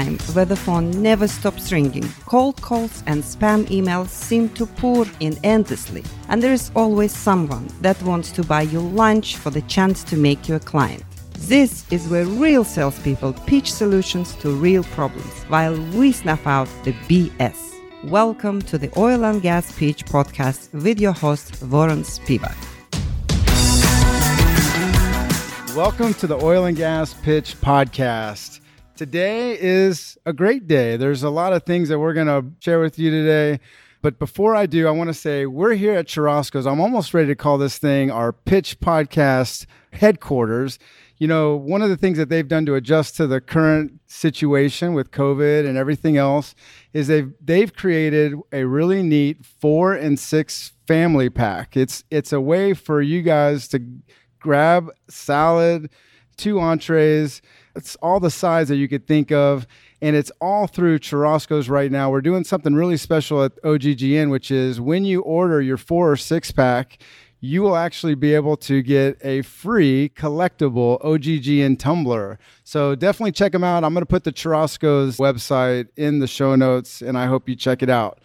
time where the phone never stops ringing. Cold calls and spam emails seem to pour in endlessly, and there is always someone that wants to buy you lunch for the chance to make you a client. This is where real salespeople pitch solutions to real problems while we snuff out the BS. Welcome to the Oil and Gas Pitch podcast with your host, Warren Spivak. Welcome to the Oil and Gas Pitch podcast. Today is a great day. There's a lot of things that we're going to share with you today. But before I do, I want to say we're here at Churrasco's. I'm almost ready to call this thing our Pitch Podcast headquarters you know, one of the things that they've done to adjust to the current situation with COVID and everything else is they've they've created a really neat four and six family pack. It's it's a way for you guys to grab salad, two entrees. It's all the size that you could think of. And it's all through Churrasco's right now. We're doing something really special at OGGN, which is when you order your four or six pack, you will actually be able to get a free collectible OGGN tumbler. So definitely check them out. I'm going to put the Churrasco's website in the show notes, and I hope you check it out.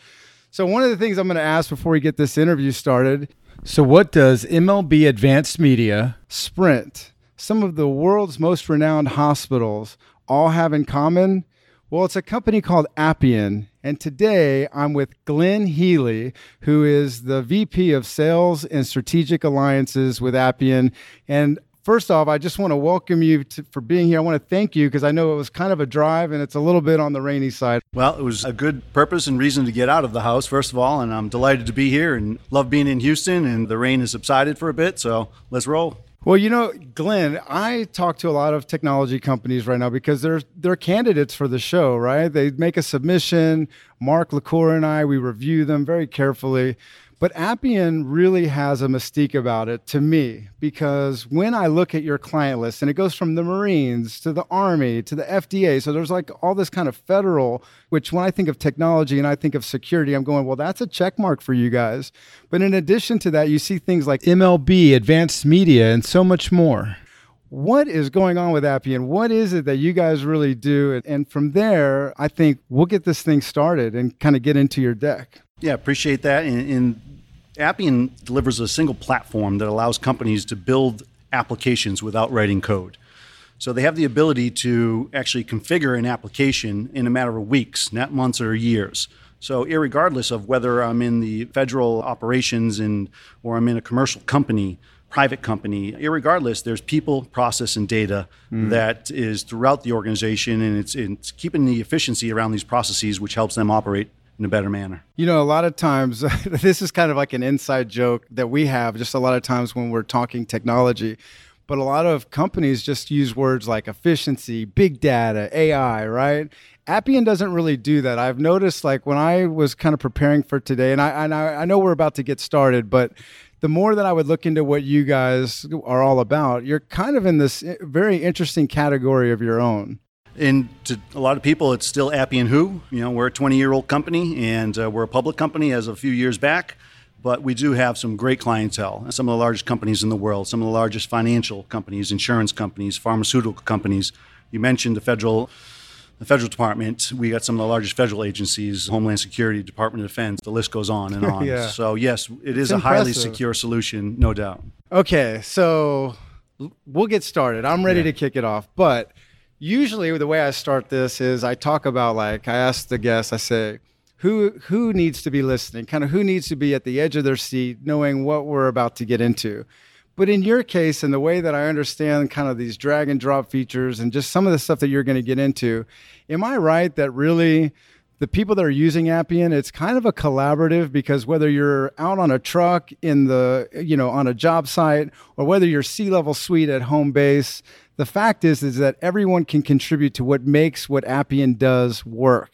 So, one of the things I'm going to ask before we get this interview started so, what does MLB Advanced Media, Sprint, some of the world's most renowned hospitals all have in common? Well, it's a company called Appian, and today I'm with Glenn Healy, who is the VP of Sales and Strategic Alliances with Appian. And first off, I just want to welcome you to, for being here. I want to thank you because I know it was kind of a drive and it's a little bit on the rainy side. Well, it was a good purpose and reason to get out of the house, first of all, and I'm delighted to be here and love being in Houston. And the rain has subsided for a bit, so let's roll. Well, you know, Glenn, I talk to a lot of technology companies right now because they're they're candidates for the show, right? They make a submission. Mark LaCour and I, we review them very carefully. But Appian really has a mystique about it to me because when I look at your client list, and it goes from the Marines to the Army to the FDA, so there's like all this kind of federal, which when I think of technology and I think of security, I'm going, well, that's a check mark for you guys. But in addition to that, you see things like MLB, advanced media, and so much more what is going on with Appian? What is it that you guys really do? And from there, I think we'll get this thing started and kind of get into your deck. Yeah, appreciate that. And, and Appian delivers a single platform that allows companies to build applications without writing code. So they have the ability to actually configure an application in a matter of weeks, not months or years. So, regardless of whether I'm in the federal operations and or I'm in a commercial company, private company, regardless, there's people, process, and data mm. that is throughout the organization, and it's, it's keeping the efficiency around these processes, which helps them operate in a better manner. You know, a lot of times, this is kind of like an inside joke that we have just a lot of times when we're talking technology. But a lot of companies just use words like efficiency, big data, AI, right? Appian doesn't really do that. I've noticed, like when I was kind of preparing for today, and I, and I, know we're about to get started, but the more that I would look into what you guys are all about, you're kind of in this eh, very interesting category of your own. And to a lot of people, it's still Appian who. You know, we're a 20 year old company and uh, we're a public company as a few years back, but we do have some great clientele. Some of the largest companies in the world, some of the largest financial companies, insurance companies, pharmaceutical companies. You mentioned the federal. The federal department, we got some of the largest federal agencies, Homeland Security, Department of Defense, the list goes on and on. yeah. So, yes, it is it's a impressive. highly secure solution, no doubt. Okay, so we'll get started. I'm ready yeah. to kick it off. But usually the way I start this is I talk about like I ask the guests, I say, who who needs to be listening, kind of who needs to be at the edge of their seat, knowing what we're about to get into. But in your case, and the way that I understand kind of these drag and drop features and just some of the stuff that you're going to get into, am I right that really the people that are using Appian, it's kind of a collaborative because whether you're out on a truck in the, you know, on a job site or whether you're C-level suite at home base, the fact is is that everyone can contribute to what makes what Appian does work.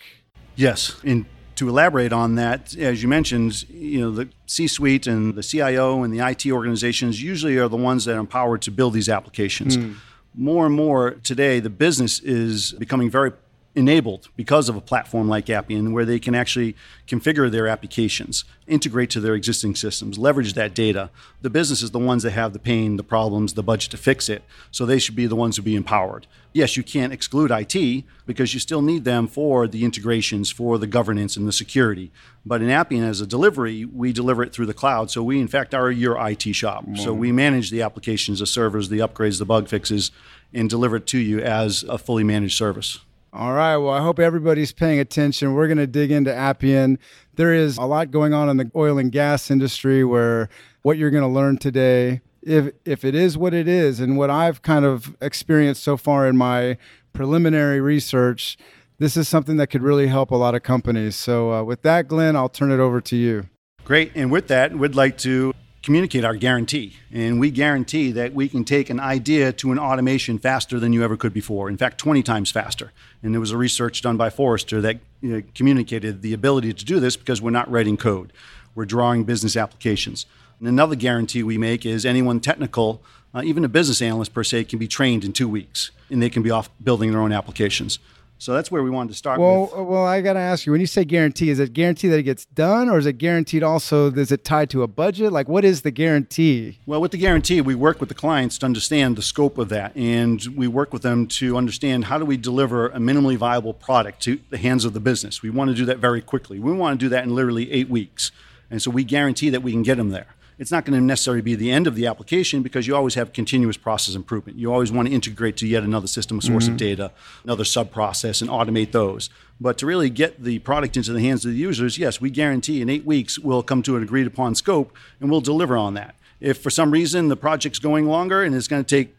Yes, and to elaborate on that, as you mentioned, you know the C-suite and the CIO and the IT organizations usually are the ones that are empowered to build these applications. Mm. More and more today, the business is becoming very enabled because of a platform like Appian where they can actually configure their applications, integrate to their existing systems, leverage that data. The business is the ones that have the pain, the problems, the budget to fix it. So they should be the ones who be empowered. Yes, you can't exclude IT because you still need them for the integrations, for the governance and the security. But in Appian as a delivery, we deliver it through the cloud. So we in fact are your IT shop. Mm-hmm. So we manage the applications, the servers, the upgrades, the bug fixes, and deliver it to you as a fully managed service. All right. Well, I hope everybody's paying attention. We're going to dig into Appian. There is a lot going on in the oil and gas industry where what you're going to learn today, if if it is what it is, and what I've kind of experienced so far in my preliminary research, this is something that could really help a lot of companies. So, uh, with that, Glenn, I'll turn it over to you. Great. And with that, we'd like to communicate our guarantee. And we guarantee that we can take an idea to an automation faster than you ever could before. In fact, 20 times faster. And there was a research done by Forrester that you know, communicated the ability to do this because we're not writing code, we're drawing business applications. And another guarantee we make is anyone technical, uh, even a business analyst per se, can be trained in two weeks and they can be off building their own applications. So that's where we wanted to start. Well, with. well, I got to ask you: when you say guarantee, is it guarantee that it gets done, or is it guaranteed also? Is it tied to a budget? Like, what is the guarantee? Well, with the guarantee, we work with the clients to understand the scope of that, and we work with them to understand how do we deliver a minimally viable product to the hands of the business. We want to do that very quickly. We want to do that in literally eight weeks, and so we guarantee that we can get them there it's not going to necessarily be the end of the application because you always have continuous process improvement. You always want to integrate to yet another system, a source mm-hmm. of data, another sub process, and automate those. But to really get the product into the hands of the users, yes, we guarantee in eight weeks we'll come to an agreed upon scope and we'll deliver on that. If for some reason the project's going longer and it's going to take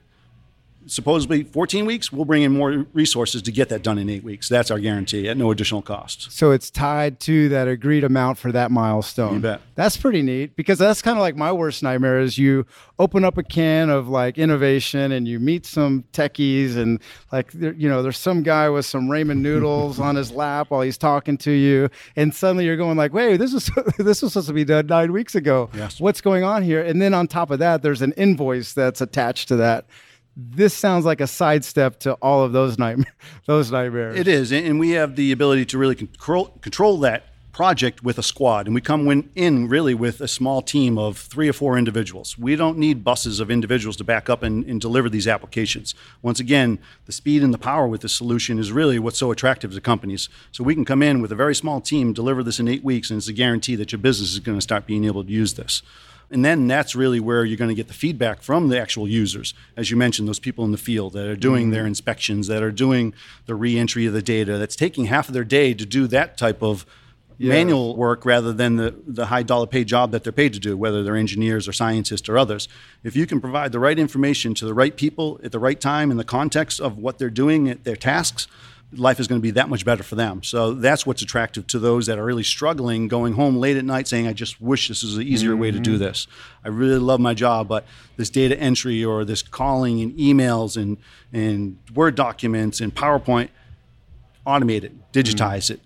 supposedly 14 weeks, we'll bring in more resources to get that done in eight weeks. That's our guarantee at no additional cost. So it's tied to that agreed amount for that milestone. You bet. That's pretty neat because that's kind of like my worst nightmare is you open up a can of like innovation and you meet some techies and like, you know, there's some guy with some ramen noodles on his lap while he's talking to you. And suddenly you're going like, wait, this was, this was supposed to be done nine weeks ago. Yes. What's going on here? And then on top of that, there's an invoice that's attached to that this sounds like a sidestep to all of those nightmares. those nightmares. It is, and we have the ability to really control control that project with a squad, and we come in really with a small team of three or four individuals. We don't need buses of individuals to back up and, and deliver these applications. Once again, the speed and the power with this solution is really what's so attractive to companies. So we can come in with a very small team, deliver this in eight weeks, and it's a guarantee that your business is going to start being able to use this. And then that's really where you're going to get the feedback from the actual users. As you mentioned, those people in the field that are doing mm-hmm. their inspections, that are doing the reentry of the data, that's taking half of their day to do that type of yeah. manual work rather than the, the high dollar paid job that they're paid to do, whether they're engineers or scientists or others. If you can provide the right information to the right people at the right time in the context of what they're doing at their tasks, life is going to be that much better for them. So that's what's attractive to those that are really struggling, going home late at night saying, I just wish this was an easier mm-hmm. way to do mm-hmm. this. I really love my job, but this data entry or this calling and emails and, and Word documents and PowerPoint, automate it, digitize mm-hmm. it,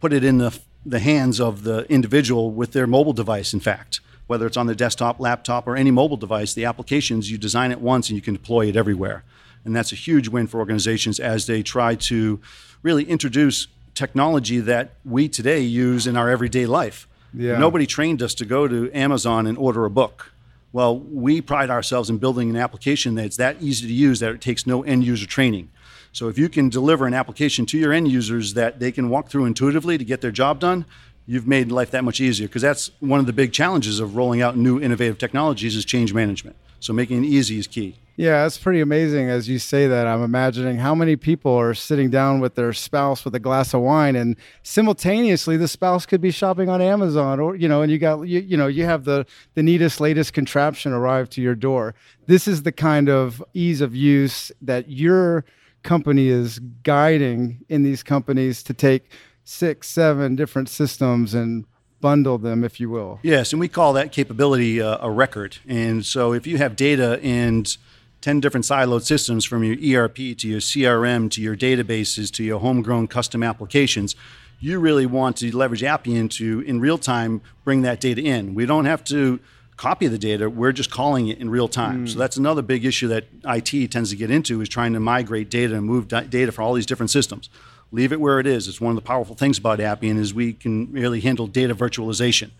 put it in the, the hands of the individual with their mobile device, in fact. Whether it's on their desktop, laptop, or any mobile device, the applications, you design it once and you can deploy it everywhere. And that's a huge win for organizations as they try to really introduce technology that we today use in our everyday life. Yeah. Nobody trained us to go to Amazon and order a book. Well, we pride ourselves in building an application that's that easy to use that it takes no end user training. So if you can deliver an application to your end users that they can walk through intuitively to get their job done, you've made life that much easier because that's one of the big challenges of rolling out new innovative technologies is change management. So making it easy is key. Yeah, it's pretty amazing as you say that. I'm imagining how many people are sitting down with their spouse with a glass of wine and simultaneously the spouse could be shopping on Amazon or you know and you got you, you know you have the the neatest latest contraption arrive to your door. This is the kind of ease of use that your company is guiding in these companies to take six, seven different systems and bundle them, if you will. Yes, and we call that capability uh, a record. And so if you have data and 10 different siloed systems from your ERP to your CRM to your databases to your homegrown custom applications. You really want to leverage Appian to, in real time, bring that data in. We don't have to copy the data. We're just calling it in real time. Mm. So that's another big issue that IT tends to get into is trying to migrate data and move data for all these different systems. Leave it where it is. It's one of the powerful things about Appian is we can really handle data virtualization.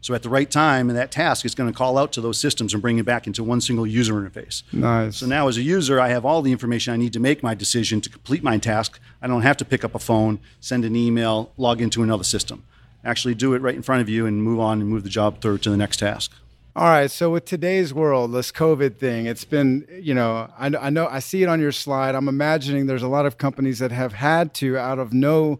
So at the right time in that task, it's going to call out to those systems and bring it back into one single user interface. Nice. So now as a user, I have all the information I need to make my decision to complete my task. I don't have to pick up a phone, send an email, log into another system. Actually do it right in front of you and move on and move the job through to the next task. All right. So with today's world, this COVID thing, it's been, you know, I, I know I see it on your slide. I'm imagining there's a lot of companies that have had to, out of no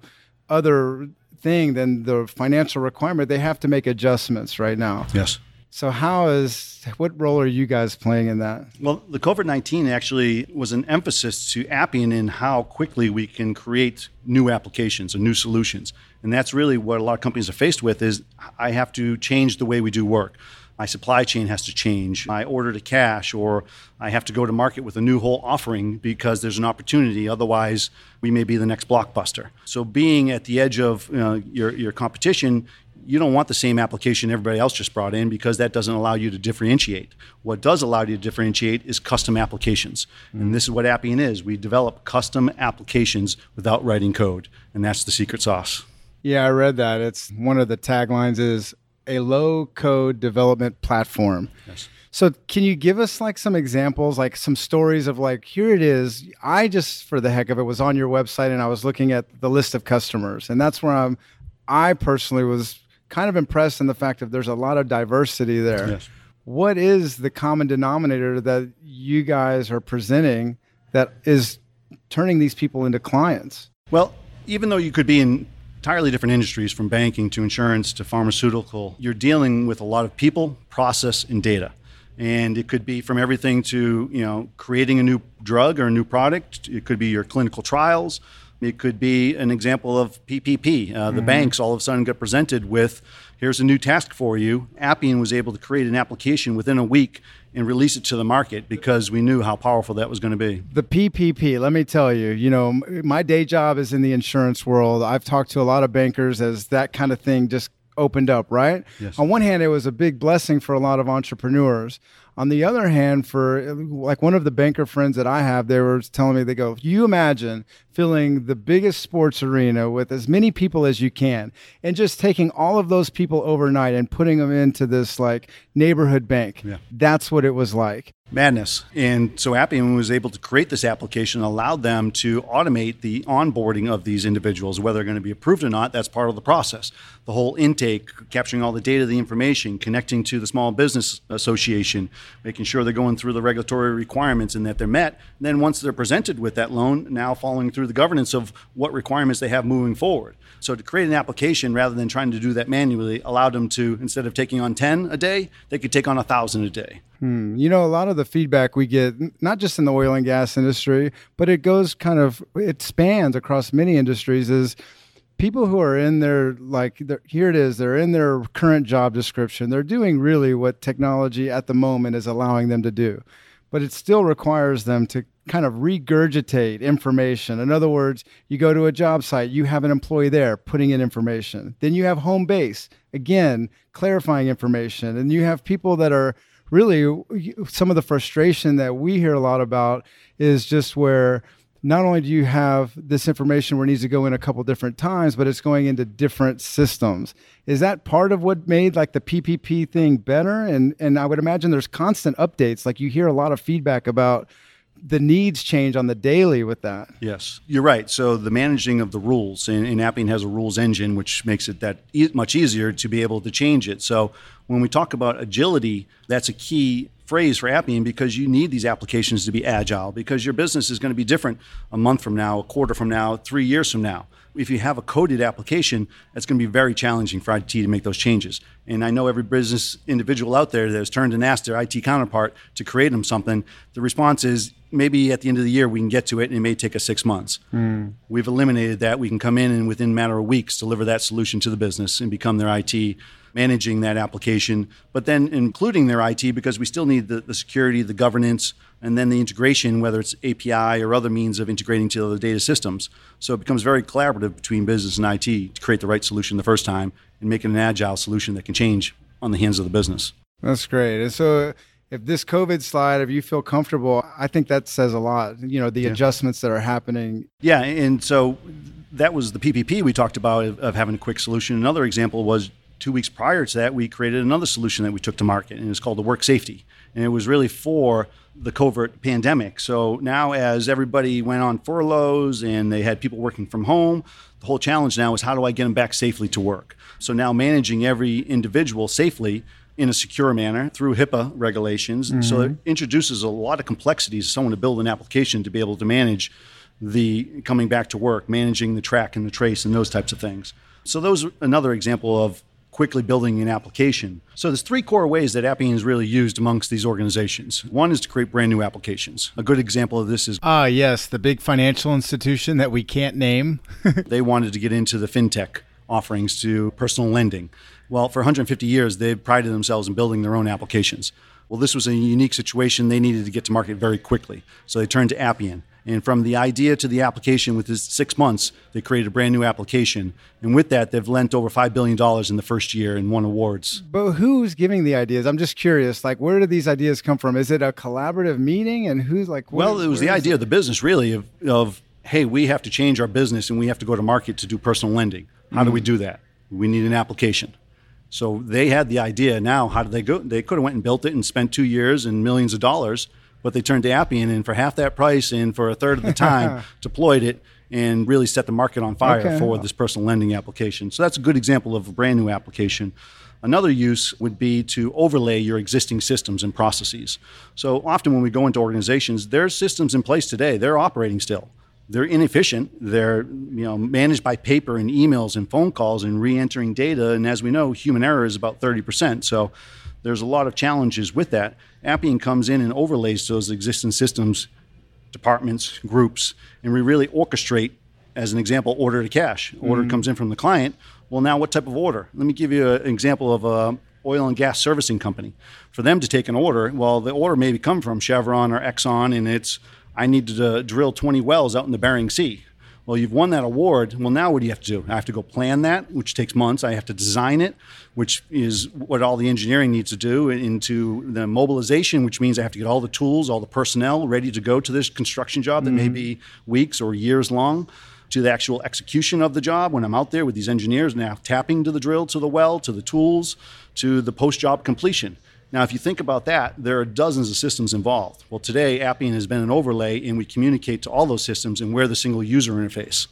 other thing than the financial requirement, they have to make adjustments right now. Yes. So how is what role are you guys playing in that? Well, the COVID nineteen actually was an emphasis to Appian in how quickly we can create new applications and new solutions, and that's really what a lot of companies are faced with. Is I have to change the way we do work my supply chain has to change, my order to cash, or I have to go to market with a new whole offering because there's an opportunity. Otherwise, we may be the next blockbuster. So, being at the edge of you know, your, your competition, you don't want the same application everybody else just brought in because that doesn't allow you to differentiate. What does allow you to differentiate is custom applications. Mm-hmm. And this is what Appian is. We develop custom applications without writing code, and that's the secret sauce. Yeah, I read that. It's one of the taglines is a low code development platform. Yes. So can you give us like some examples, like some stories of like here it is. I just for the heck of it was on your website and I was looking at the list of customers, and that's where I'm. I personally was kind of impressed in the fact that there's a lot of diversity there. Yes. What is the common denominator that you guys are presenting that is turning these people into clients? Well, even though you could be in entirely different industries from banking to insurance to pharmaceutical. You're dealing with a lot of people, process, and data. And it could be from everything to, you know, creating a new drug or a new product. It could be your clinical trials. It could be an example of PPP. Uh, the mm-hmm. banks all of a sudden got presented with here's a new task for you. Appian was able to create an application within a week and release it to the market because we knew how powerful that was going to be. The PPP, let me tell you, you know, my day job is in the insurance world. I've talked to a lot of bankers as that kind of thing just opened up, right? Yes. On one hand, it was a big blessing for a lot of entrepreneurs. On the other hand, for like one of the banker friends that I have, they were telling me, they go, you imagine filling the biggest sports arena with as many people as you can and just taking all of those people overnight and putting them into this like neighborhood bank. Yeah. That's what it was like madness. And so Appian was able to create this application, allowed them to automate the onboarding of these individuals, whether they're going to be approved or not. That's part of the process. The whole intake, capturing all the data, the information, connecting to the Small Business Association, making sure they're going through the regulatory requirements and that they're met. And then once they're presented with that loan, now following through the governance of what requirements they have moving forward. So to create an application rather than trying to do that manually allowed them to, instead of taking on 10 a day, they could take on a thousand a day. Hmm. You know, a lot of the feedback we get, not just in the oil and gas industry, but it goes kind of, it spans across many industries, is people who are in their, like, here it is, they're in their current job description. They're doing really what technology at the moment is allowing them to do. But it still requires them to kind of regurgitate information. In other words, you go to a job site, you have an employee there putting in information. Then you have home base, again, clarifying information. And you have people that are really some of the frustration that we hear a lot about is just where not only do you have this information where it needs to go in a couple different times, but it's going into different systems. Is that part of what made like the PPP thing better? And and I would imagine there's constant updates. Like you hear a lot of feedback about the needs change on the daily with that. Yes, you're right. So the managing of the rules, and, and Appian has a rules engine, which makes it that e- much easier to be able to change it. So when we talk about agility, that's a key phrase for Appian because you need these applications to be agile because your business is going to be different a month from now, a quarter from now, three years from now if you have a coded application, it's going to be very challenging for IT to make those changes. And I know every business individual out there that has turned and asked their IT counterpart to create them something. The response is maybe at the end of the year we can get to it, and it may take us six months. Mm. We've eliminated that. We can come in and within a matter of weeks deliver that solution to the business and become their IT managing that application, but then including their IT because we still need the, the security, the governance, and then the integration, whether it's API or other means of integrating to other data systems. So it becomes very collaborative between business and IT to create the right solution the first time and make it an agile solution that can change on the hands of the business. That's great. And so if this COVID slide, if you feel comfortable, I think that says a lot. You know, the yeah. adjustments that are happening. Yeah, and so that was the PPP we talked about of, of having a quick solution. Another example was two weeks prior to that, we created another solution that we took to market, and it's called the Work Safety, and it was really for the COVID pandemic. So now, as everybody went on furloughs and they had people working from home, the whole challenge now is how do I get them back safely to work? So now managing every individual safely in a secure manner through HIPAA regulations. Mm-hmm. So it introduces a lot of complexities to someone to build an application to be able to manage the coming back to work, managing the track and the trace and those types of things. So those are another example of quickly building an application. So there's three core ways that Appian is really used amongst these organizations. One is to create brand new applications. A good example of this is Ah, yes, the big financial institution that we can't name. they wanted to get into the fintech offerings to personal lending. Well, for 150 years, they've prided themselves in building their own applications. Well, this was a unique situation. They needed to get to market very quickly. So they turned to Appian. And from the idea to the application, with this six months, they created a brand new application. And with that, they've lent over $5 billion in the first year and won awards. But who's giving the ideas? I'm just curious. Like, where do these ideas come from? Is it a collaborative meeting? And who's like, well, it was the idea it? of the business, really, of, of, hey, we have to change our business and we have to go to market to do personal lending. How mm-hmm. do we mm. do that? We need an application. So they had the idea. Now, how do they go? They could have went and built it and spent two years and millions of dollars, but they turned to Appian and for half that price and for a third of the time deployed it and really set the market on fire okay. for this personal lending application. So that's a good example of a brand new application. Another use would be to overlay your existing systems and processes. So often when we go into organizations, there's systems in place today. They're operating still they're inefficient. They're you know managed by paper and emails and phone calls and re-entering data. And as we know, human error is about 30%. So there's a lot of challenges with that. Appian comes in and overlays those existing systems, departments, groups, and we really orchestrate, as an example, order to cash. Order mm-hmm. comes in from the client. Well, now what type of order? Let me give you an example of a oil and gas servicing company. For them to take an order, well, the order maybe come from Chevron or Exxon, and it's I need to drill 20 wells out in the Bering Sea. Well, you've won that award. Well, now what do you have to do? I have to go plan that, which takes months. I have to design it, which is what all the engineering needs to do, into the mobilization, which means I have to get all the tools, all the personnel ready to go to this construction job that mm-hmm. may be weeks or years long, to the actual execution of the job when I'm out there with these engineers now tapping to the drill, to the well, to the tools, to the post job completion. Now, if you think about that, there are dozens of systems involved. Well, today, Appian has been an overlay, and we communicate to all those systems, and we're the single user interface.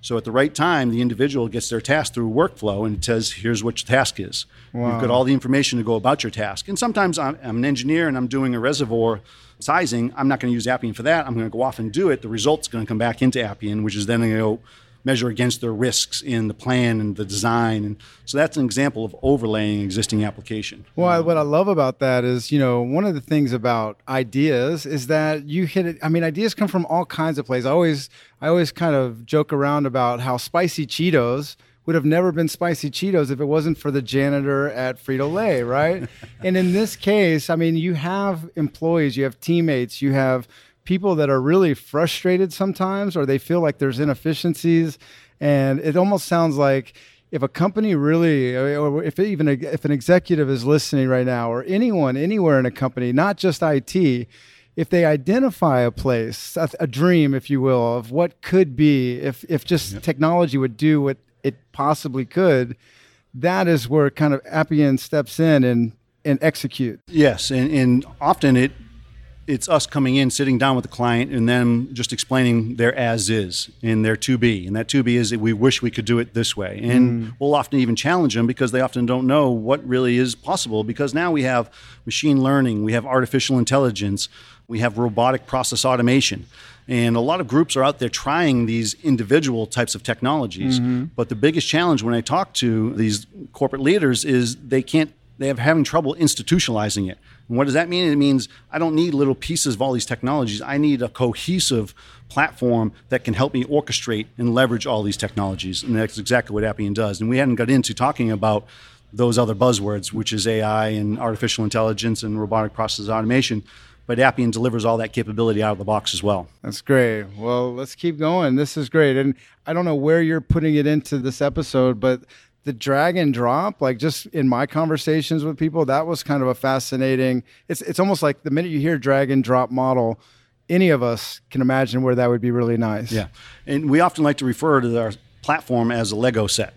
So at the right time, the individual gets their task through workflow, and it says, "Here's what your task is." Wow. You've got all the information to go about your task. And sometimes I'm, I'm an engineer and I'm doing a reservoir sizing. I'm not going to use Appian for that. I'm going to go off and do it. The result's going to come back into Appian, which is then going to go measure against their risks in the plan and the design. And so that's an example of overlaying existing application. Well, what I love about that is, you know, one of the things about ideas is that you hit it. I mean, ideas come from all kinds of places. I always, I always kind of joke around about how spicy Cheetos would have never been spicy Cheetos if it wasn't for the janitor at Frito Lay, right? and in this case, I mean, you have employees, you have teammates, you have people that are really frustrated sometimes or they feel like there's inefficiencies and it almost sounds like if a company really or if even a, if an executive is listening right now or anyone anywhere in a company not just IT if they identify a place a, a dream if you will of what could be if if just yep. technology would do what it possibly could that is where kind of Appian steps in and and execute. Yes, and, and often it it's us coming in, sitting down with the client, and then just explaining their as is and their to be. And that to be is that we wish we could do it this way. And mm. we'll often even challenge them because they often don't know what really is possible. Because now we have machine learning, we have artificial intelligence, we have robotic process automation. And a lot of groups are out there trying these individual types of technologies. Mm-hmm. But the biggest challenge when I talk to these corporate leaders is they can't, they have having trouble institutionalizing it. And what does that mean? It means I don't need little pieces of all these technologies. I need a cohesive platform that can help me orchestrate and leverage all these technologies. And that's exactly what Appian does. And we hadn't got into talking about those other buzzwords, which is AI and artificial intelligence and robotic process automation. But Appian delivers all that capability out of the box as well. That's great. Well, let's keep going. This is great. And I don't know where you're putting it into this episode, but the drag and drop, like just in my conversations with people, that was kind of a fascinating. It's it's almost like the minute you hear drag and drop model, any of us can imagine where that would be really nice. Yeah, and we often like to refer to our platform as a Lego set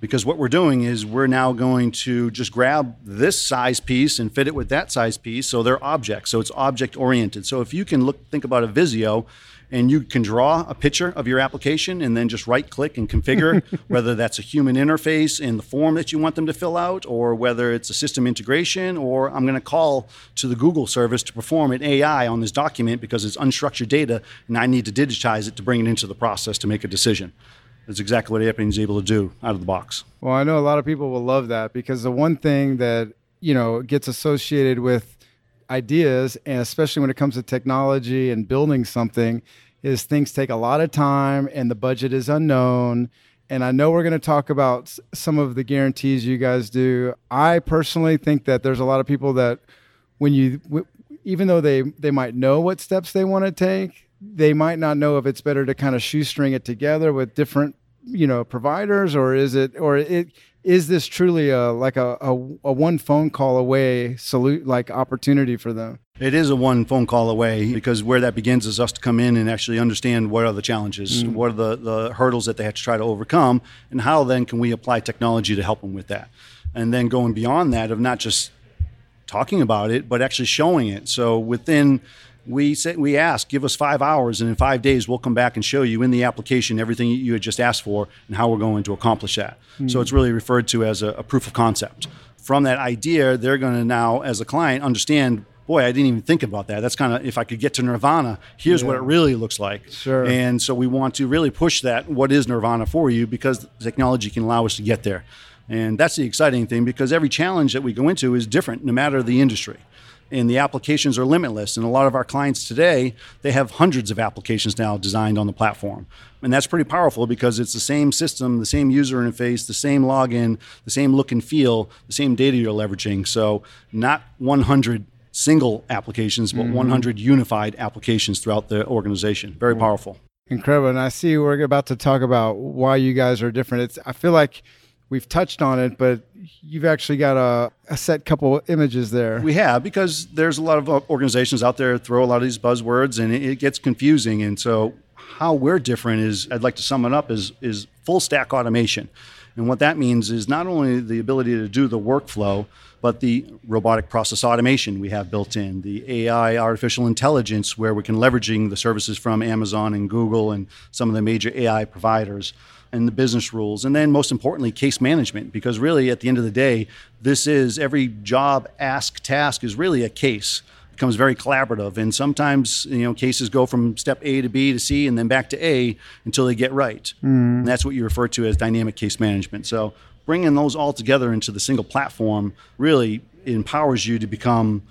because what we're doing is we're now going to just grab this size piece and fit it with that size piece so they're objects so it's object oriented so if you can look think about a visio and you can draw a picture of your application and then just right click and configure whether that's a human interface in the form that you want them to fill out or whether it's a system integration or i'm going to call to the google service to perform an ai on this document because it's unstructured data and i need to digitize it to bring it into the process to make a decision that's exactly what Appian is able to do out of the box. Well, I know a lot of people will love that because the one thing that you know gets associated with ideas, and especially when it comes to technology and building something, is things take a lot of time and the budget is unknown. And I know we're going to talk about some of the guarantees you guys do. I personally think that there's a lot of people that when you even though they they might know what steps they want to take they might not know if it's better to kind of shoestring it together with different you know providers or is it or it is this truly a like a, a, a one phone call away salute like opportunity for them it is a one phone call away because where that begins is us to come in and actually understand what are the challenges, mm. what are the, the hurdles that they have to try to overcome, and how then can we apply technology to help them with that. And then going beyond that of not just talking about it, but actually showing it. So within we say, we ask, give us five hours, and in five days we'll come back and show you in the application everything you had just asked for and how we're going to accomplish that. Mm-hmm. So it's really referred to as a, a proof of concept. From that idea, they're going to now, as a client, understand boy, I didn't even think about that. That's kind of if I could get to nirvana, here's yeah. what it really looks like. Sure. And so we want to really push that. What is nirvana for you? Because technology can allow us to get there. And that's the exciting thing because every challenge that we go into is different no matter the industry and the applications are limitless. And a lot of our clients today, they have hundreds of applications now designed on the platform. And that's pretty powerful because it's the same system, the same user interface, the same login, the same look and feel, the same data you're leveraging. So, not 100 single applications, but mm-hmm. 100 unified applications throughout the organization. Very powerful. Incredible. And I see we're about to talk about why you guys are different. It's I feel like we've touched on it, but you've actually got a, a, set couple images there. We have because there's a lot of uh, organizations out there throw a lot of these buzzwords, and it, it gets confusing. And so, how we're different is I'd like to sum it up is is full stack automation, and what that means is not only the ability to do the workflow. But the robotic process automation we have built in, the AI, artificial intelligence, where we can leveraging the services from Amazon and Google and some of the major AI providers and the business rules. And then, most importantly, case management, because really, at the end of the day, this is every job, ask, task is really a case. It becomes very collaborative. And sometimes, you know, cases go from step A to B to C and then back to A until they get right. Mm. And that's what you refer to as dynamic case management. So, bringing those all together into the single platform really empowers you to become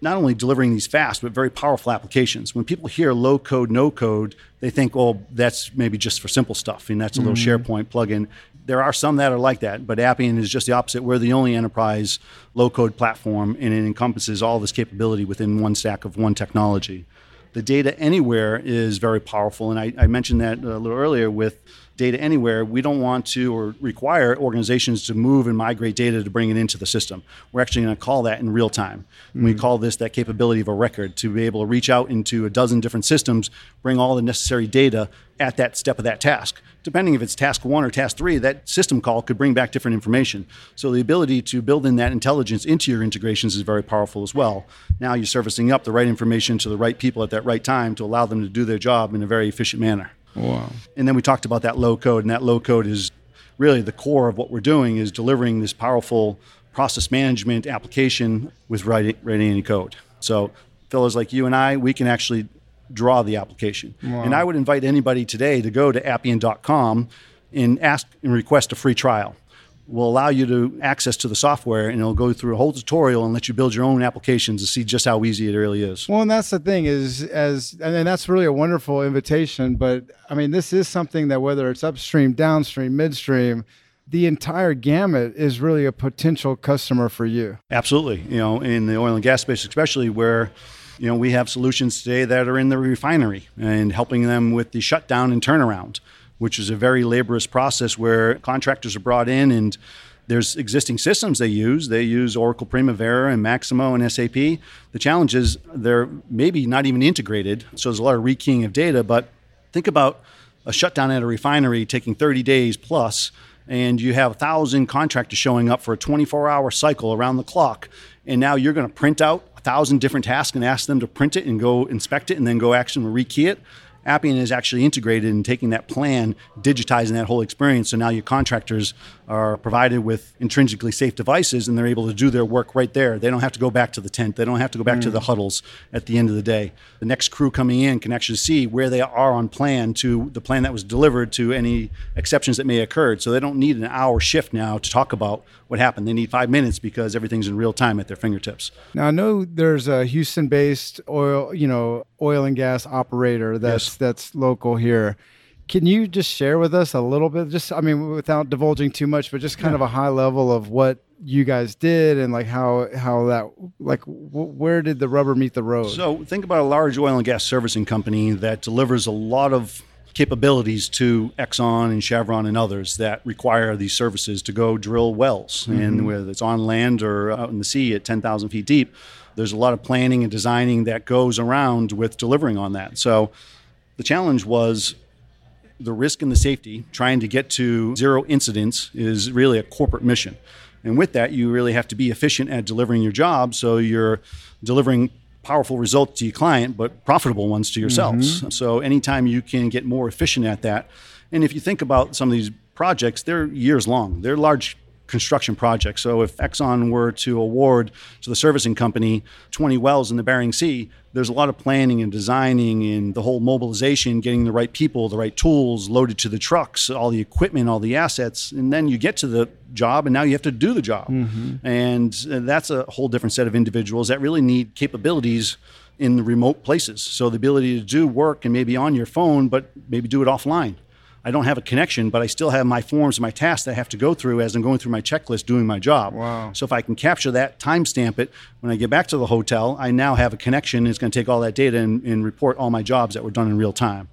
not only delivering these fast but very powerful applications. When people hear low code, no code, they think, "Oh, that's maybe just for simple stuff," and that's a little mm-hmm. SharePoint plugin. There are some that are like that, but Appian is just the opposite. We're the only enterprise low code platform, and it encompasses all this capability within one stack of one technology. The data anywhere is very powerful, and I, I mentioned that a little earlier with data anywhere, we don't want to or require organizations to move and migrate data to bring it into the system. We're actually going to call that in real time. Mm-hmm. We call this that capability of a record to be able to reach out into a dozen different systems, bring all the necessary data at that step of that task. Depending if it's task one or task three, that system call could bring back different information. So the ability to build in that intelligence into your integrations is very powerful as well. Now you're servicing up the right information to the right people at that right time to allow them to do their job in a very efficient manner. Wow. And then we talked about that low code, and that low code is really the core of what we're doing is delivering this powerful process management application with writing, writing any code. So fellows like you and I, we can actually draw the application. Wow. And I would invite anybody today to go to appian.com and ask and request a free trial will allow you to access to the software and it'll go through a whole tutorial and let you build your own applications to see just how easy it really is. Well, and that's the thing is as and that's really a wonderful invitation, but I mean this is something that whether it's upstream, downstream, midstream, the entire gamut is really a potential customer for you. Absolutely. You know, in the oil and gas space especially where you know, we have solutions today that are in the refinery and helping them with the shutdown and turnaround which is a very laborious process where contractors are brought in and there's existing systems they use. They use Oracle Primavera and Maximo and SAP. The challenge is they're maybe not even integrated, so there's a lot of rekeying of data. But think about a shutdown at a refinery taking 30 days plus, and you have a thousand contractors showing up for a 24-hour cycle around the clock, and now you're going to print out a thousand different tasks and ask them to print it and go inspect it and then go actually rekey it. Appian is actually integrated in taking that plan, digitizing that whole experience. So now your contractors are provided with intrinsically safe devices and they're able to do their work right there. They don't have to go back to the tent. They don't have to go back mm. to the huddles at the end of the day. The next crew coming in can actually see where they are on plan to the plan that was delivered to any exceptions that may occur. So they don't need an hour shift now to talk about what happened. They need five minutes because everything's in real time at their fingertips. Now I know there's a Houston-based oil, you know, oil and gas operator that's yes. that's local here. Can you just share with us a little bit? Just, I mean, without divulging too much, but just kind yeah. of a high level of what you guys did and like how how that like w- where did the rubber meet the road? So think about a large oil and gas servicing company that delivers a lot of capabilities to Exxon and Chevron and others that require these services to go drill wells, mm-hmm. and whether it's on land or out in the sea at 10,000 feet deep, there's a lot of planning and designing that goes around with delivering on that. So the challenge was the risk and the safety. Trying to get to zero incidents is really a corporate mission. And with that, you really have to be efficient at delivering your job so you're delivering powerful results to your client, but profitable ones to yourselves. Mm-hmm. So anytime you can get more efficient at that, and if you think about some of these projects, they're years long. They're large construction projects. So if Exxon were to award to the servicing company 20 wells in the Bering Sea, there's a lot of planning and designing and the whole mobilization, getting the right people, the right tools loaded to the trucks, all the equipment, all the assets, and then you get to the job and now you have to do the job. Mm-hmm. And that's a whole different set of individuals that really need capabilities in the remote places. So the ability to do work and maybe on your phone, but maybe do it offline. I don't have a connection, but I still have my forms and my tasks that I have to go through as I'm going through my checklist doing my job. Wow. So if I can capture that, timestamp it, when I get back to the hotel, I now have a connection. It's going to take all that data and, and report all my jobs that were done in real time.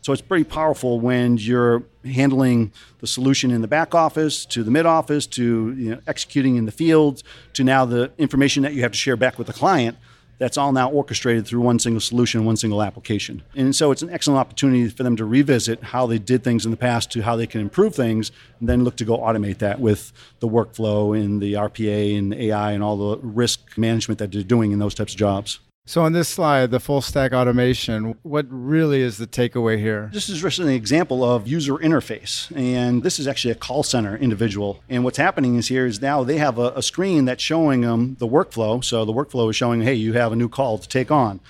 So it's pretty powerful when you're handling the solution in the back office to the mid office to you know, executing in the field to now the information that you have to share back with the client that's all now orchestrated through one single solution, one single application. And so it's an excellent opportunity for them to revisit how they did things in the past to how they can improve things, and then look to go automate that with the workflow and the RPA and AI and all the risk management that they're doing in those types of jobs. So on this slide, the full stack automation, what really is the takeaway here? This is just an example of user interface. And this is actually a call center individual. And what's happening is here is now they have a, a screen that's showing them the workflow. So the workflow is showing, hey, you have a new call to take on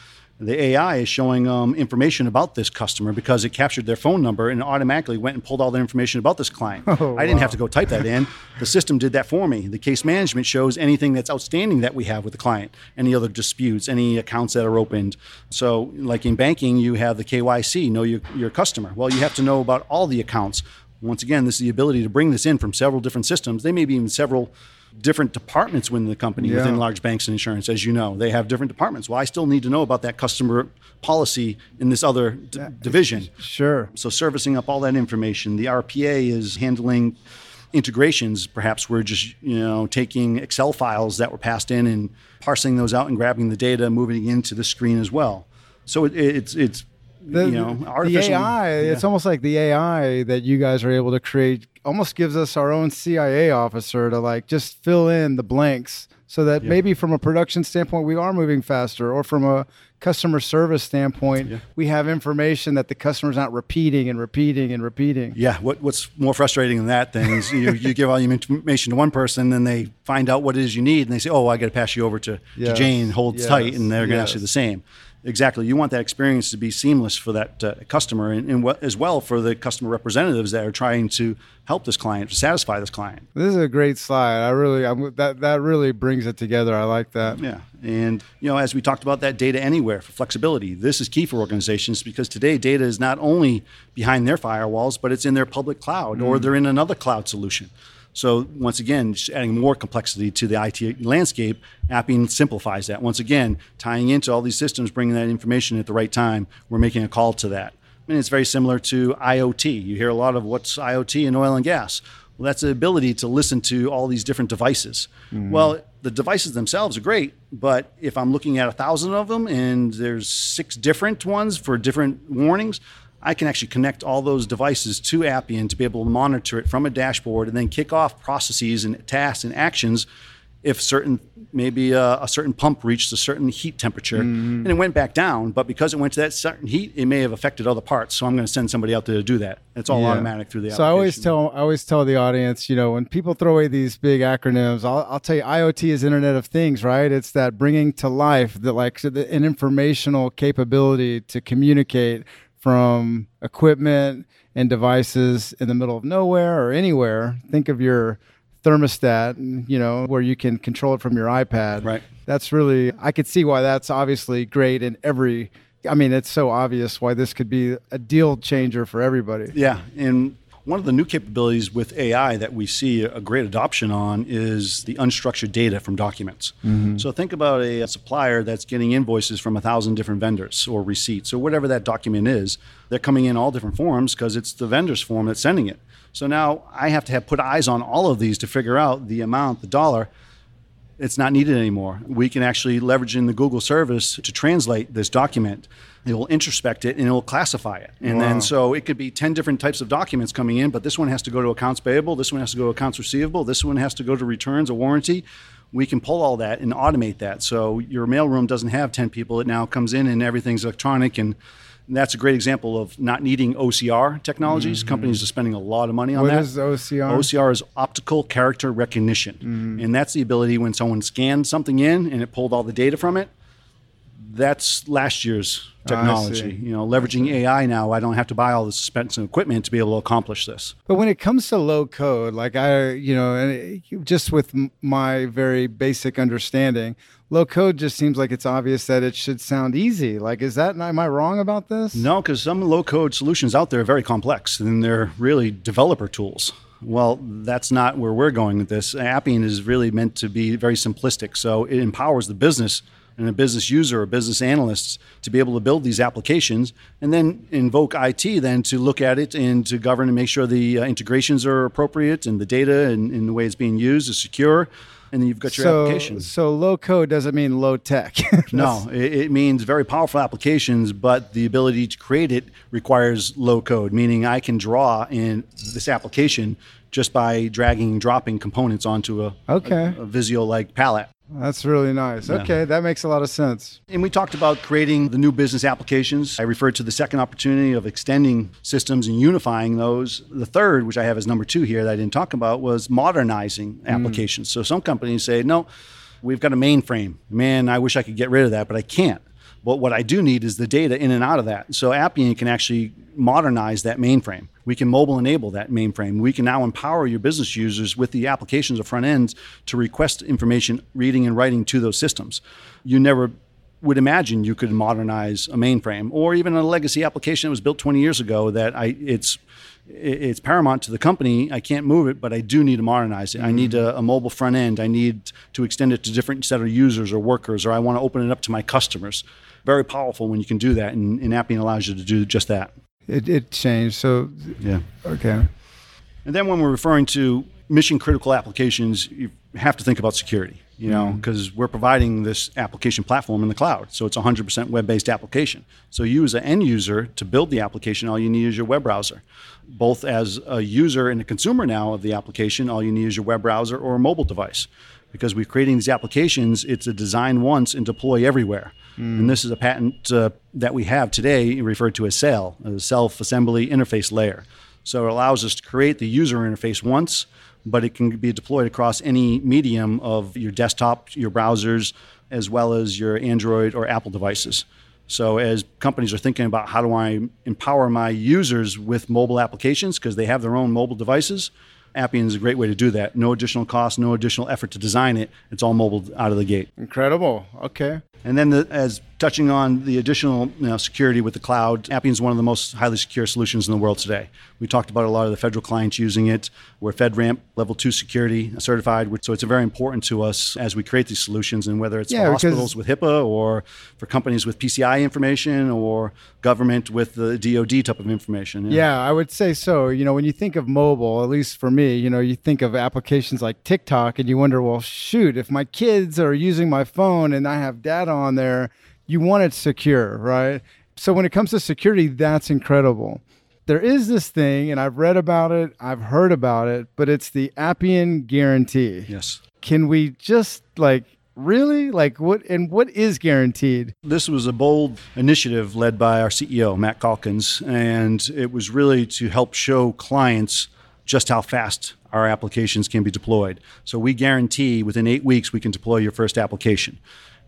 the AI is showing um, information about this customer because it captured their phone number and automatically went and pulled all the information about this client. Oh, I didn't wow. have to go type that in. The system did that for me. The case management shows anything that's outstanding that we have with the client, any other disputes, any accounts that are opened. So, like in banking, you have the KYC, know your, your customer. Well, you have to know about all the accounts. Once again, this is the ability to bring this in from several different systems. They may be even several different departments within the company yeah. within large banks and insurance as you know. They have different departments. Well i still need to know about that customer policy in this other d- yeah. division. sure. So servicing up all that information. The rpa is handling integrations. Perhaps we're just you know taking excel files that were passed in and parsing those out and grabbing the data moving it into the screen as well. So it, it's it's the, you know, the AI, yeah. it's almost like the AI that you guys are able to create almost gives us our own CIA officer to like just fill in the blanks so that yeah. maybe from a production standpoint we are moving faster or from a customer service standpoint yeah. we have information that the customer's not repeating and repeating and repeating yeah what, what's more frustrating than that thing is you, you give all your information to one person then they find out what it is you need and they say oh i got to pass you over to, yes. to jane hold yes. tight and they're going to yes. ask you the same Exactly. You want that experience to be seamless for that uh, customer and, and w- as well for the customer representatives that are trying to help this client, to satisfy this client. This is a great slide. I really, I'm, that, that really brings it together. I like that. Yeah. And, you know, as we talked about that data anywhere for flexibility, this is key for organizations because today data is not only behind their firewalls, but it's in their public cloud mm. or they're in another cloud solution. So once again, just adding more complexity to the IT landscape, Appian simplifies that. Once again, tying into all these systems, bringing that information at the right time, we're making a call to that. And it's very similar to IoT. You hear a lot of what's IoT in oil and gas. Well, that's the ability to listen to all these different devices. Mm-hmm. Well, the devices themselves are great, but if I'm looking at a thousand of them and there's six different ones for different warnings, I can actually connect all those devices to Appian to be able to monitor it from a dashboard and then kick off processes and tasks and actions if certain maybe a, a, certain pump reached a certain heat temperature. Mm-hmm. and it went back down but because it went to that certain heat it may have affected other parts. So i'm going to send somebody out there to do that. It's all yeah. automatic through the so i always tell i always tell the audience you know when people throw away these big acronyms i'll, I'll tell you iot is internet of things right? It's that bringing to life that like an informational capability to communicate from equipment and devices in the middle of nowhere or anywhere think of your thermostat, you know, where you can control it from your iPad. Right. That's really, I could see why that's obviously great in every, I mean, it's so obvious why this could be a deal changer for everybody. Yeah. And one of the new capabilities with AI that we see a great adoption on is the unstructured data from documents. Mm-hmm. So think about a, supplier that's getting invoices from a thousand different vendors or receipts or whatever that document is. They're coming in all different forms because it's the vendor's form that's sending it. So now I have to have put eyes on all of these to figure out the amount, the dollar. It's not needed anymore. We can actually leverage in the Google service to translate this document. It will introspect it and it will classify it. And wow. then so it could be 10 different types of documents coming in, but this one has to go to accounts payable, this one has to go to accounts receivable, this one has to go to returns or warranty. We can pull all that and automate that. So your mailroom doesn't have 10 people. It now comes in and everything's electronic and and that's a great example of not needing OCR technologies. Mm-hmm. Companies are spending a lot of money on what that. What is OCR? OCR is optical character recognition. Mm-hmm. And that's the ability when someone scanned something in and it pulled all the data from it. That's last year's technology. you know, leveraging AI now, I don't have to buy all this expensive equipment to be able to accomplish this. But when it comes to low code, like I, you know, and just with my very basic understanding, low code just seems like it's obvious that it should sound easy. Like, is that, am I wrong about this? No, because some low code solutions out there are very complex and they're really developer tools. Well, that's not where we're going with this. Appian is really meant to be very simplistic. So it empowers the business and a business user or business analysts to be able to build these applications and then invoke IT then to look at it and to govern and make sure the uh, integrations are appropriate and the data and, and, the way it's being used is secure. And then you've got your so, application. So low code doesn't mean low tech. no, it, it means very powerful applications, but the ability to create it requires low code, meaning I can draw in this application just by dragging and dropping components onto a, okay. a, a Visio like palette. That's really nice. Yeah. Okay, that makes a lot of sense. And we talked about creating the new business applications. I referred to the second opportunity of extending systems and unifying those. The third, which I have as number two here that I didn't talk about, was modernizing mm. applications. Mm. So some companies say, no, we've got a mainframe. Man, I wish I could get rid of that, but I can't. But what I do need is the data in and out of that. So Appian can actually modernize that mainframe. We can mobile enable that mainframe. We can now empower your business users with the applications or front ends to request information, reading and writing to those systems. You never would imagine you could modernize a mainframe or even a legacy application that was built 20 years ago that I it's it's paramount to the company. I can't move it, but I do need to modernize it. Mm-hmm. I need a, a, mobile front end. I need to extend it to different set of users or workers, or I want to open it up to my customers. Very powerful when you can do that, and, and Appian allows you to do just that. It, it changed. So yeah, okay. And then when we're referring to mission critical applications, you have to think about security. You know, because mm-hmm. we're providing this application platform in the cloud, so it's 100% web-based application. So you, as an end user, to build the application, all you need is your web browser. Both as a user and a consumer now of the application, all you need is your web browser or a mobile device because we're creating these applications. It's a design once and deploy everywhere. Mm. And this is a patent uh, that we have today referred to as SAIL, a self assembly interface layer. So it allows us to create the user interface once, but it can be deployed across any medium of your desktop, your browsers, as well as your Android or Apple devices. So as companies are thinking about how do I empower my users with mobile applications because they have their own mobile devices, Appian is a great way to do that. No additional cost, no additional effort to design it. It's all mobile out of the gate. Incredible. Okay. And then, the, as touching on the additional you know, security with the cloud, Appian is one of the most highly secure solutions in the world today. We talked about a lot of the federal clients using it. We're FedRAMP level two security certified, so it's very important to us as we create these solutions. And whether it's yeah, for hospitals with HIPAA, or for companies with PCI information, or government with the DoD type of information. Yeah. yeah, I would say so. You know, when you think of mobile, at least for me, you know, you think of applications like TikTok, and you wonder, well, shoot, if my kids are using my phone and I have data on there, you want it secure, right? So when it comes to security, that's incredible. There is this thing, and I've read about it, I've heard about it, but it's the Appian guarantee. Yes. Can we just like really like what and what is guaranteed this was a bold initiative led by our ceo matt calkins and it was really to help show clients just how fast our applications can be deployed so we guarantee within eight weeks we can deploy your first application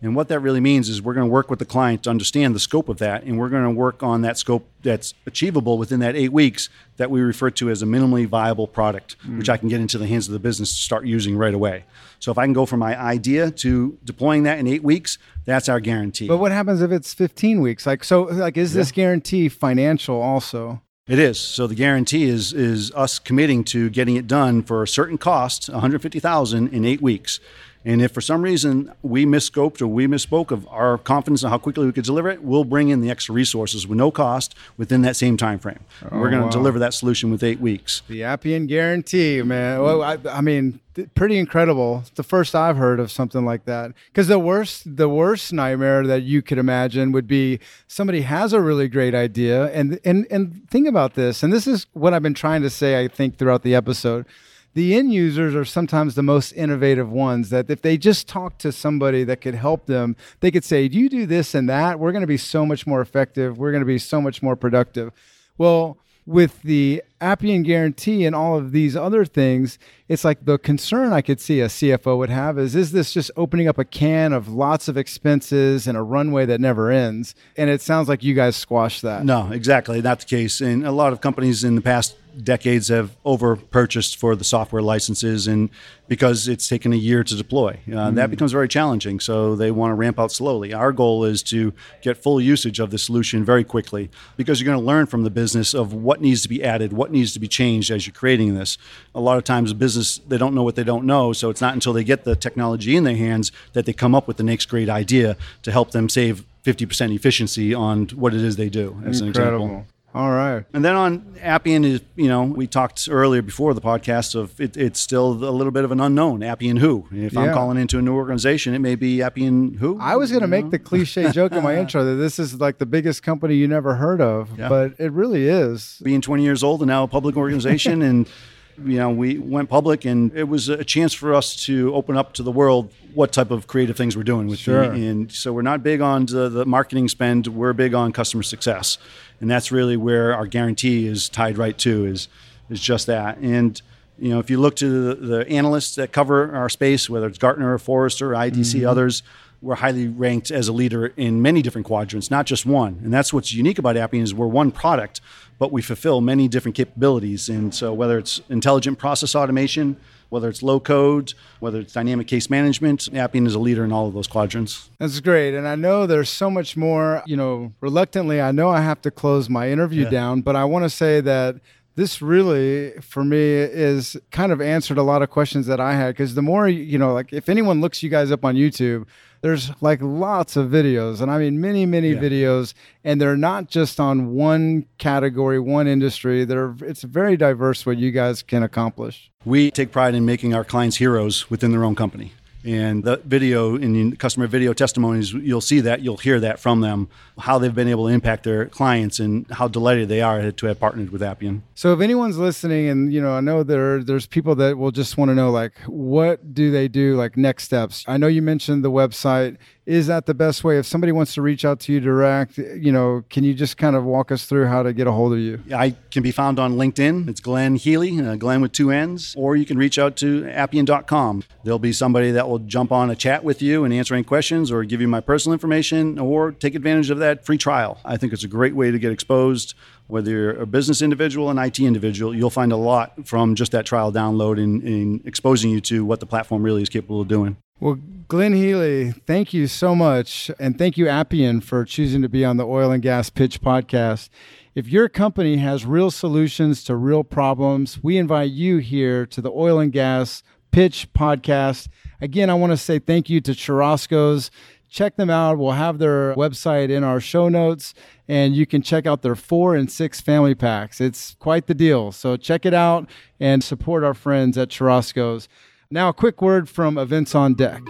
and what that really means is we're going to work with the client to understand the scope of that, and we're going to work on that scope that's achievable within that eight weeks that we refer to as a minimally viable product, mm. which I can get into the hands of the business to start using right away. So if I can go from my idea to deploying that in eight weeks, that's our guarantee. But what happens if it's 15 weeks? Like, so, like, is yeah. this guarantee financial also? It is. So the guarantee is is us committing to getting it done for a certain cost, 150,000 in 8 weeks. And if for some reason we misscoped or we misspoke of our confidence in how quickly we could deliver it, we'll bring in the extra resources with no cost within that same time frame. Oh, We're going to wow. deliver that solution with eight weeks. The Appian guarantee, man. Well, I, I mean, pretty incredible. It's the first I've heard of something like that. Because the worst, the worst nightmare that you could imagine would be somebody has a really great idea, and and and think about this. And this is what I've been trying to say. I think throughout the episode the end users are sometimes the most innovative ones that if they just talk to somebody that could help them, they could say, Do you do this and that? We're going to be so much more effective. We're going to be so much more productive. Well, with the Appian guarantee and all of these other things, it's like the concern I could see a CFO would have is is this just opening up a can of lots of expenses and a runway that never ends? And it sounds like you guys squashed that. No, exactly. Not the case. And a lot of companies in the past decades have over purchased for the software licenses and because it's taken a year to deploy uh, mm. that becomes very challenging so they want to ramp out slowly our goal is to get full usage of the solution very quickly because you're going to learn from the business of what needs to be added what needs to be changed as you're creating this a lot of times business they don't know what they don't know so it's not until they get the technology in their hands that they come up with the next great idea to help them save 50% efficiency on what it is they do as Incredible. an example all right. And then on Appian is, you know, we talked earlier before the podcast of it, it's still a little bit of an unknown. Appian who? If yeah. I'm calling into a new organization, it may be Appian who. I was going to make know? the cliche joke in my intro that this is like the biggest company you never heard of, yeah. but it really is. Being 20 years old and now a public organization and you know, we went public, and it was a chance for us to open up to the world what type of creative things we're doing with sure. And so we're not big on the, the marketing spend; we're big on customer success, and that's really where our guarantee is tied right to is is just that. And you know, if you look to the, the analysts that cover our space, whether it's Gartner or Forrester, IDC, mm-hmm. others we're highly ranked as a leader in many different quadrants, not just one. And that's what's unique about Appian is we're one product, but we fulfill many different capabilities. And so whether it's intelligent process automation, whether it's low code, whether it's dynamic case management, Appian is a leader in all of those quadrants. That's great. And I know there's so much more, you know, reluctantly, I know I have to close my interview yeah. down, but I want to say that this really for me is kind of answered a lot of questions that I had because the more you know like if anyone looks you guys up on YouTube there's like lots of videos and I mean many many yeah. videos and they're not just on one category one industry they're it's very diverse what you guys can accomplish. We take pride in making our clients heroes within their own company. And the video in customer video testimonies, you'll see that, you'll hear that from them, how they've been able to impact their clients and how delighted they are to have partnered with Appian. So if anyone's listening and you know, I know there there's people that will just want to know like what do they do like next steps. I know you mentioned the website is that the best way? If somebody wants to reach out to you direct you know can you just kind of walk us through how to get a hold of you? I can be found on linkedin. It's glenn healy uh, glenn with two n's. Or you can reach out to appian.com there'll be somebody that will jump on a chat with you and answer any questions or give you my personal information or take advantage of that free trial. I think it's a great way to get exposed Whether you're a business individual, an IT individual, you'll find a lot from just that trial download and, and exposing you to what the platform really is capable of doing. Well, Glenn Healy, thank you so much. And thank you, Appian, for choosing to be on the Oil and Gas Pitch podcast. If your company has real solutions to real problems, we invite you here to the Oil and Gas Pitch podcast. Again, I want to say thank you to Churrasco's. Check them out. We'll have their website in our show notes, and you can check out their four and six family packs. It's quite the deal. So check it out and support our friends at Churrasco's. Now, a quick word from Events on Deck.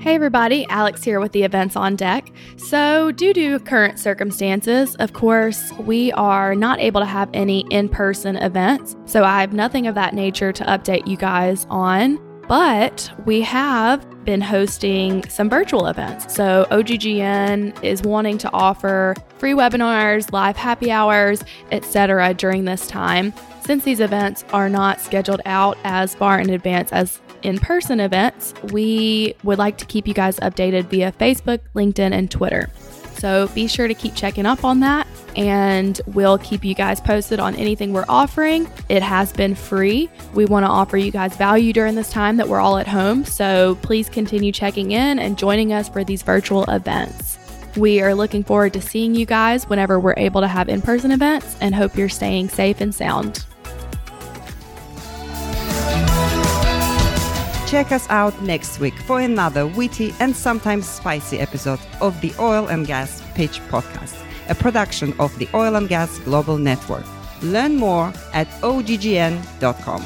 Hey everybody, Alex here with the events on deck. So, due to current circumstances, of course, we are not able to have any in person events. So, I have nothing of that nature to update you guys on. But we have been hosting some virtual events. So, OGGN is wanting to offer free webinars, live happy hours, etc. during this time. Since these events are not scheduled out as far in advance as in person events, we would like to keep you guys updated via Facebook, LinkedIn, and Twitter. So be sure to keep checking up on that, and we'll keep you guys posted on anything we're offering. It has been free. We want to offer you guys value during this time that we're all at home. So please continue checking in and joining us for these virtual events. We are looking forward to seeing you guys whenever we're able to have in person events and hope you're staying safe and sound. Check us out next week for another witty and sometimes spicy episode of the Oil and Gas Pitch Podcast, a production of the Oil and Gas Global Network. Learn more at oggn.com.